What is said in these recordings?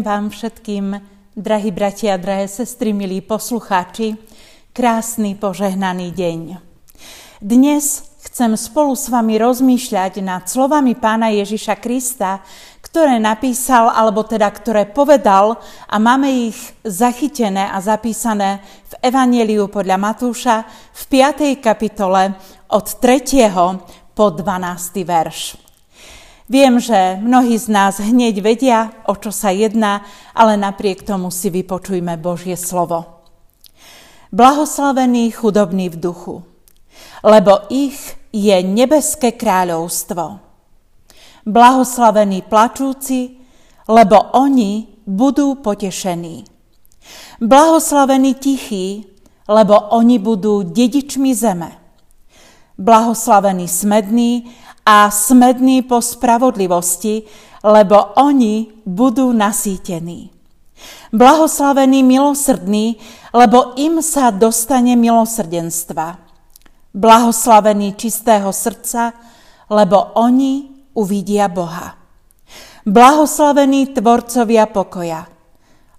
Vám všetkým, drahí bratia drahé sestry, milí poslucháči, krásny požehnaný deň. Dnes chcem spolu s vami rozmýšľať nad slovami pána Ježiša Krista, ktoré napísal, alebo teda ktoré povedal a máme ich zachytené a zapísané v Evangeliu podľa Matúša v 5. kapitole od 3. po 12. verš. Viem, že mnohí z nás hneď vedia, o čo sa jedná, ale napriek tomu si vypočujme Božie slovo. Blahoslavení chudobní v duchu, lebo ich je nebeské kráľovstvo. Blahoslavení plačúci, lebo oni budú potešení. Blahoslavení tichí, lebo oni budú dedičmi zeme. Blahoslavení smední, a smední po spravodlivosti, lebo oni budú nasýtení. Blahoslavení milosrdní, lebo im sa dostane milosrdenstva. Blahoslavení čistého srdca, lebo oni uvidia Boha. Blahoslavení tvorcovia pokoja,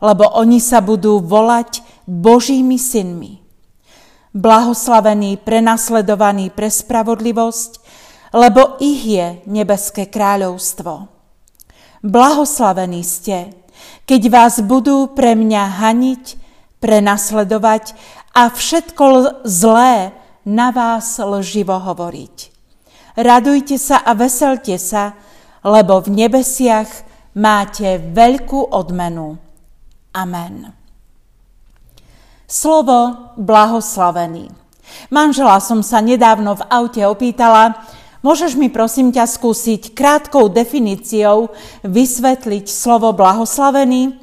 lebo oni sa budú volať Božími synmi. Blahoslavení prenasledovaní pre spravodlivosť, lebo ich je nebeské kráľovstvo. Blahoslavení ste, keď vás budú pre mňa haniť, prenasledovať a všetko zlé na vás lživo hovoriť. Radujte sa a veselte sa, lebo v nebesiach máte veľkú odmenu. Amen. Slovo blahoslavený. Manžela som sa nedávno v aute opýtala, Môžeš mi prosím ťa skúsiť krátkou definíciou vysvetliť slovo blahoslavený?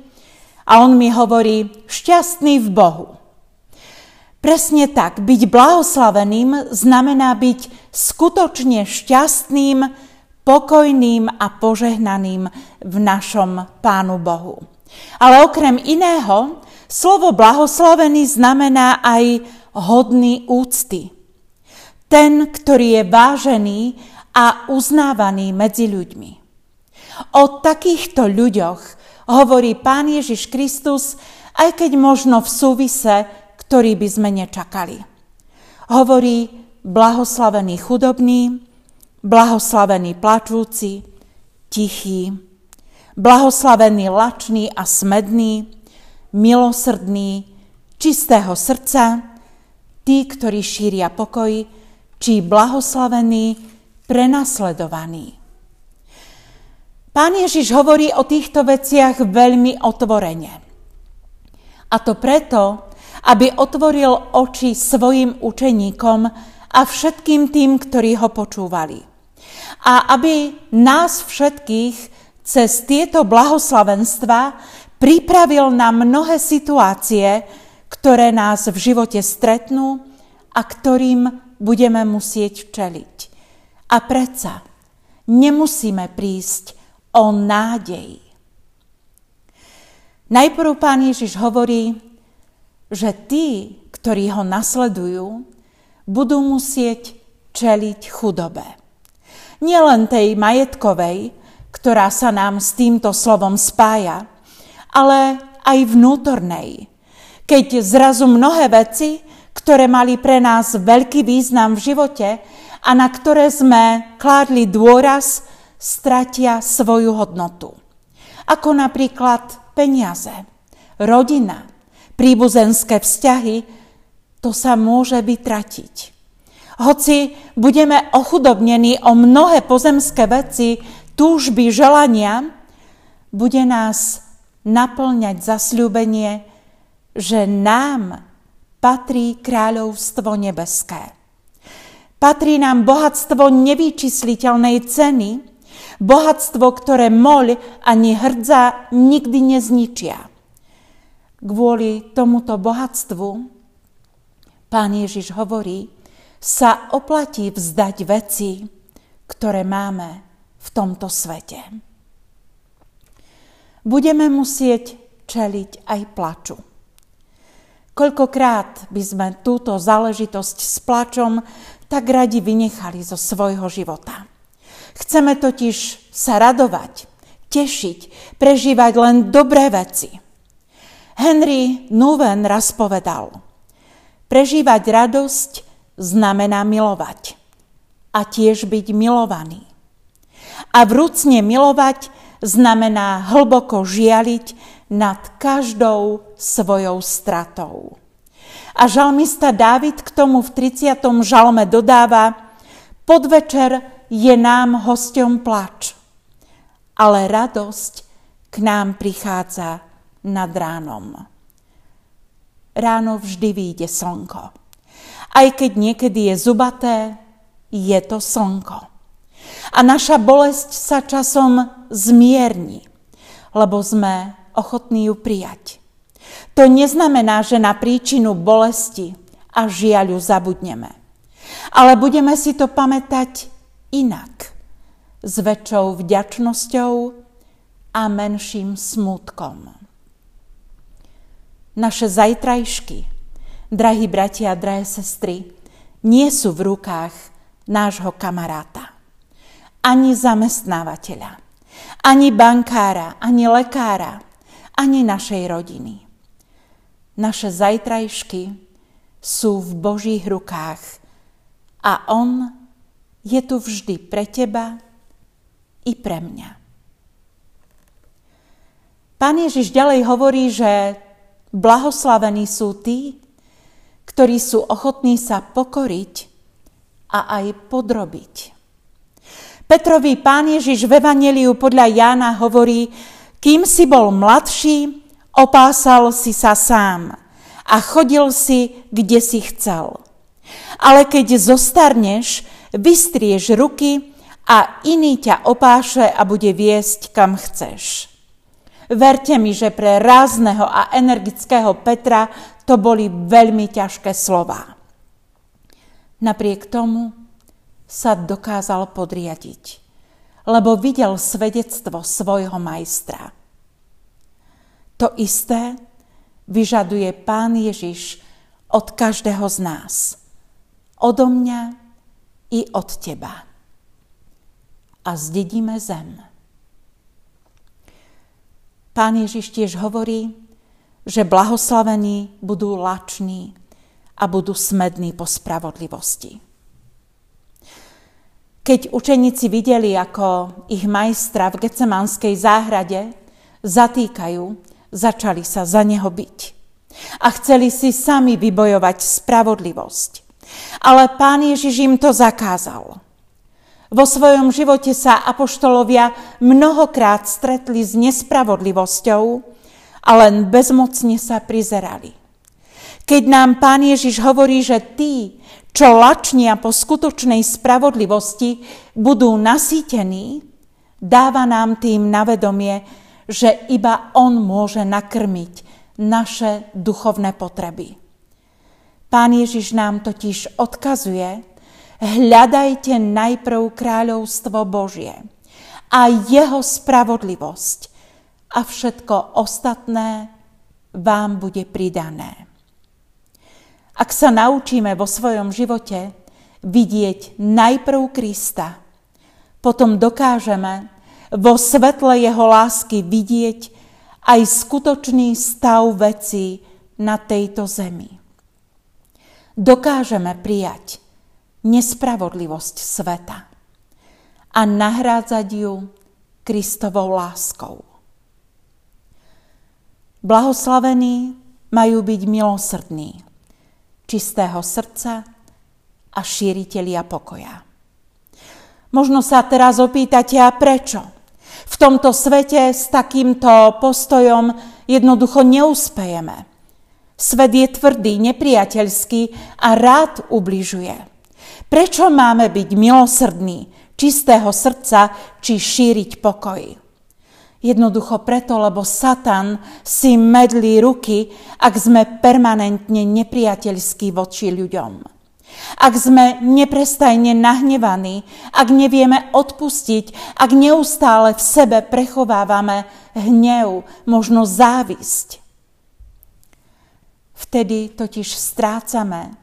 A on mi hovorí šťastný v Bohu. Presne tak, byť blahoslaveným znamená byť skutočne šťastným, pokojným a požehnaným v našom Pánu Bohu. Ale okrem iného, slovo blahoslavený znamená aj hodný úcty ten, ktorý je vážený a uznávaný medzi ľuďmi. O takýchto ľuďoch hovorí Pán Ježiš Kristus, aj keď možno v súvise, ktorý by sme nečakali. Hovorí blahoslavený chudobný, blahoslavený plačúci, tichý, blahoslavený lačný a smedný, milosrdný, čistého srdca, tí, ktorí šíria pokoj, či blahoslavený, prenasledovaný. Pán Ježiš hovorí o týchto veciach veľmi otvorene. A to preto, aby otvoril oči svojim učeníkom a všetkým tým, ktorí ho počúvali. A aby nás všetkých cez tieto blahoslavenstva pripravil na mnohé situácie, ktoré nás v živote stretnú a ktorým budeme musieť čeliť. A predsa nemusíme prísť o nádej. Najprv pán Ježiš hovorí, že tí, ktorí ho nasledujú, budú musieť čeliť chudobe. Nielen tej majetkovej, ktorá sa nám s týmto slovom spája, ale aj vnútornej. Keď zrazu mnohé veci, ktoré mali pre nás veľký význam v živote a na ktoré sme kládli dôraz, stratia svoju hodnotu. Ako napríklad peniaze, rodina, príbuzenské vzťahy, to sa môže vytratiť. Hoci budeme ochudobnení o mnohé pozemské veci, túžby, želania, bude nás naplňať zasľúbenie, že nám patrí kráľovstvo nebeské. Patrí nám bohatstvo nevyčísliteľnej ceny, bohatstvo, ktoré moľ ani hrdza nikdy nezničia. Kvôli tomuto bohatstvu, pán Ježiš hovorí, sa oplatí vzdať veci, ktoré máme v tomto svete. Budeme musieť čeliť aj plaču. Koľkokrát by sme túto záležitosť s plačom tak radi vynechali zo svojho života. Chceme totiž sa radovať, tešiť, prežívať len dobré veci. Henry Nuven raz povedal, prežívať radosť znamená milovať a tiež byť milovaný. A vrúcne milovať znamená hlboko žialiť nad každou svojou stratou. A žalmista Dávid k tomu v 30. žalme dodáva, podvečer je nám hosťom plač, ale radosť k nám prichádza nad ránom. Ráno vždy vyjde slnko. Aj keď niekedy je zubaté, je to slnko. A naša bolesť sa časom zmierni, lebo sme ochotní ju prijať. To neznamená, že na príčinu bolesti a žiaľu zabudneme. Ale budeme si to pamätať inak, s väčšou vďačnosťou a menším smutkom. Naše zajtrajšky, drahí bratia a drahé sestry, nie sú v rukách nášho kamaráta, ani zamestnávateľa, ani bankára, ani lekára, ani našej rodiny naše zajtrajšky sú v Božích rukách a On je tu vždy pre teba i pre mňa. Pán Ježiš ďalej hovorí, že blahoslavení sú tí, ktorí sú ochotní sa pokoriť a aj podrobiť. Petrový pán Ježiš v Evangeliu podľa Jána hovorí, kým si bol mladší, Opásal si sa sám a chodil si, kde si chcel. Ale keď zostarneš, vystrieš ruky a iný ťa opáše a bude viesť, kam chceš. Verte mi, že pre rázneho a energického Petra to boli veľmi ťažké slova. Napriek tomu sa dokázal podriadiť, lebo videl svedectvo svojho majstra. To isté vyžaduje Pán Ježiš od každého z nás. Odo mňa i od teba. A zdedíme zem. Pán Ježiš tiež hovorí, že blahoslavení budú lační a budú smední po spravodlivosti. Keď učeníci videli, ako ich majstra v Gecemanskej záhrade zatýkajú začali sa za neho byť. A chceli si sami vybojovať spravodlivosť. Ale pán Ježiš im to zakázal. Vo svojom živote sa apoštolovia mnohokrát stretli s nespravodlivosťou a len bezmocne sa prizerali. Keď nám pán Ježiš hovorí, že tí, čo lačnia po skutočnej spravodlivosti, budú nasýtení, dáva nám tým na vedomie, že iba On môže nakrmiť naše duchovné potreby. Pán Ježiš nám totiž odkazuje, hľadajte najprv kráľovstvo Božie a jeho spravodlivosť a všetko ostatné vám bude pridané. Ak sa naučíme vo svojom živote vidieť najprv Krista, potom dokážeme vo svetle jeho lásky vidieť aj skutočný stav vecí na tejto zemi. Dokážeme prijať nespravodlivosť sveta a nahrádzať ju Kristovou láskou. Blahoslavení majú byť milosrdní, čistého srdca a šíritelia pokoja. Možno sa teraz opýtate, a prečo? V tomto svete s takýmto postojom jednoducho neuspejeme. Svet je tvrdý, nepriateľský a rád ubližuje. Prečo máme byť milosrdní, čistého srdca či šíriť pokoj? Jednoducho preto, lebo Satan si medlí ruky, ak sme permanentne nepriateľskí voči ľuďom. Ak sme neprestajne nahnevaní, ak nevieme odpustiť, ak neustále v sebe prechovávame hnev, možno závisť, vtedy totiž strácame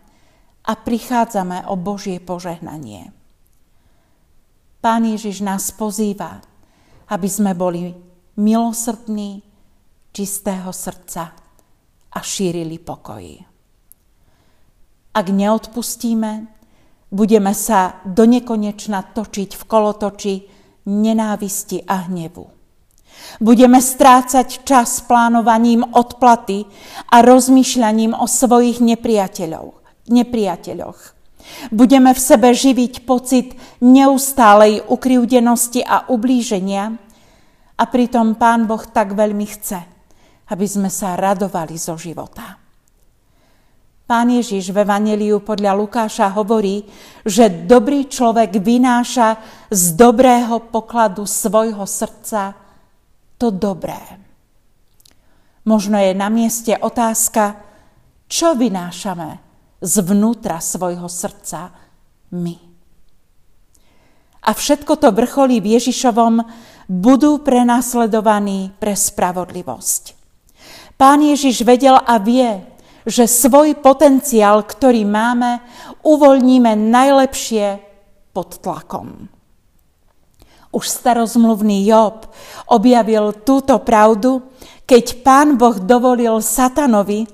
a prichádzame o Božie požehnanie. Pán Ježiš nás pozýva, aby sme boli milosrdní, čistého srdca a šírili pokoj. Ak neodpustíme, budeme sa do nekonečna točiť v kolotoči nenávisti a hnevu. Budeme strácať čas plánovaním odplaty a rozmýšľaním o svojich nepriateľoch. nepriateľoch. Budeme v sebe živiť pocit neustálej ukrivdenosti a ublíženia a pritom Pán Boh tak veľmi chce, aby sme sa radovali zo života. Pán Ježiš v Evangeliu podľa Lukáša hovorí, že dobrý človek vynáša z dobrého pokladu svojho srdca to dobré. Možno je na mieste otázka, čo vynášame zvnútra svojho srdca my. A všetko to vrcholí v Ježišovom budú prenasledovaní pre spravodlivosť. Pán Ježiš vedel a vie, že svoj potenciál, ktorý máme, uvoľníme najlepšie pod tlakom. Už starozmluvný Job objavil túto pravdu, keď pán Boh dovolil satanovi,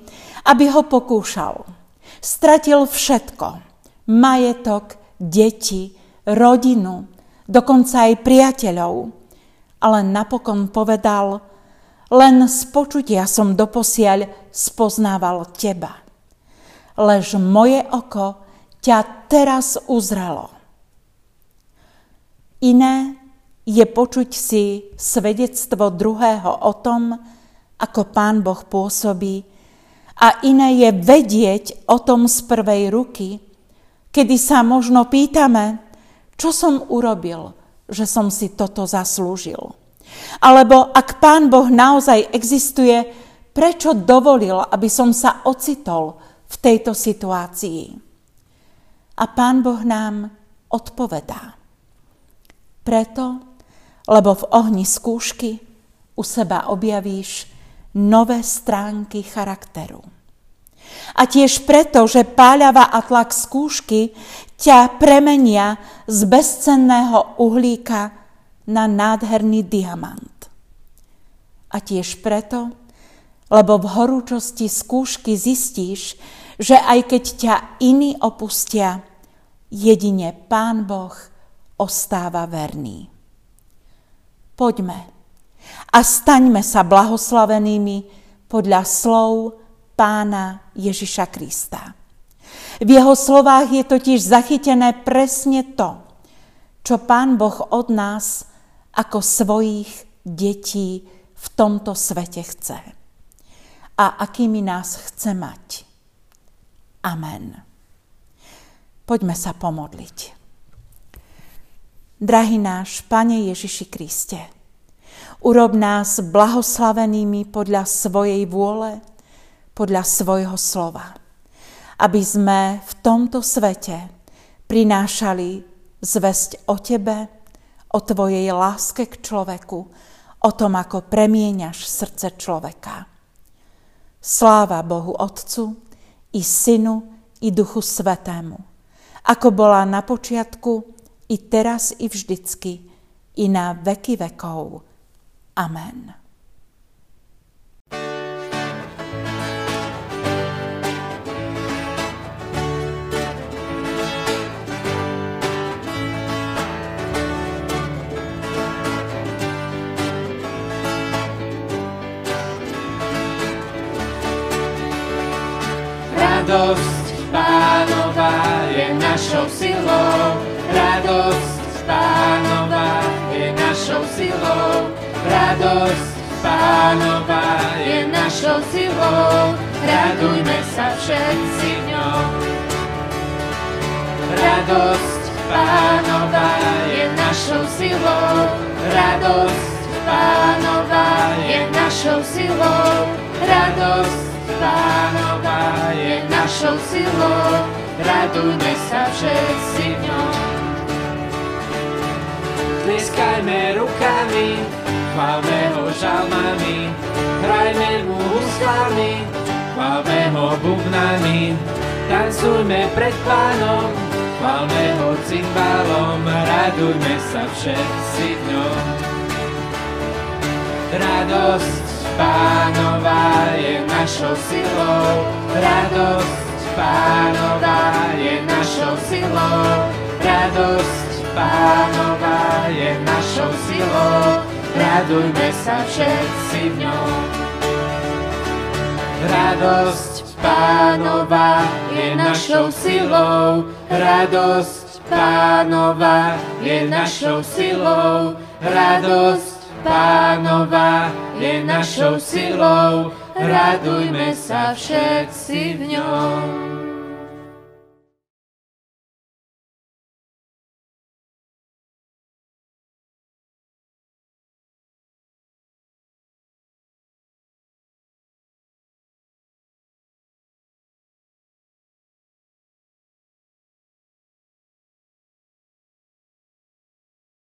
aby ho pokúšal. Stratil všetko. Majetok, deti, rodinu, dokonca aj priateľov. Ale napokon povedal, len z počutia som doposiaľ spoznával teba. Lež moje oko ťa teraz uzrelo. Iné je počuť si svedectvo druhého o tom, ako Pán Boh pôsobí a iné je vedieť o tom z prvej ruky, kedy sa možno pýtame, čo som urobil, že som si toto zaslúžil. Alebo ak Pán Boh naozaj existuje, prečo dovolil, aby som sa ocitol v tejto situácii? A Pán Boh nám odpovedá. Preto, lebo v ohni skúšky u seba objavíš nové stránky charakteru. A tiež preto, že páľava a tlak skúšky ťa premenia z bezcenného uhlíka na nádherný diamant. A tiež preto, lebo v horúčosti skúšky zistíš, že aj keď ťa iní opustia, jedine Pán Boh ostáva verný poďme a staňme sa blahoslavenými podľa slov pána Ježiša Krista. V jeho slovách je totiž zachytené presne to, čo pán Boh od nás ako svojich detí v tomto svete chce a akými nás chce mať. Amen. Poďme sa pomodliť. Drahý náš Pane Ježiši Kriste, urob nás blahoslavenými podľa svojej vôle, podľa svojho slova, aby sme v tomto svete prinášali zväzť o Tebe, o Tvojej láske k človeku, o tom, ako premieňaš srdce človeka. Sláva Bohu Otcu, i Synu, i Duchu Svetému, ako bola na počiatku, i teraz, i vždycky, i na veky vekov. Amen. Radosť Pánova je našou silou, Radosť Pánova je našou silou, radosť Pánova je našou silou, radujme sa všetci ňou. Radosť Pánova je našou silou, radosť Pánova je našou silou, radosť Pánova je našou silou, radujme sa všetci ňou. Tlieskajme rukami, chválme ho žalmami, hrajme mu huslami, chválme ho bubnami, tancujme pred pánom, chválme ho cymbálom, radujme sa všetci dňom. Radosť Pánova je našou silou, radosť Pánova je našou silou, radosť Pánova je našou silou, radujme sa všetci v ňom. Radosť Pánova je našou silou, radosť Pánova je našou silou, radosť Pánova je našou silou, radujme sa všetci v ňom.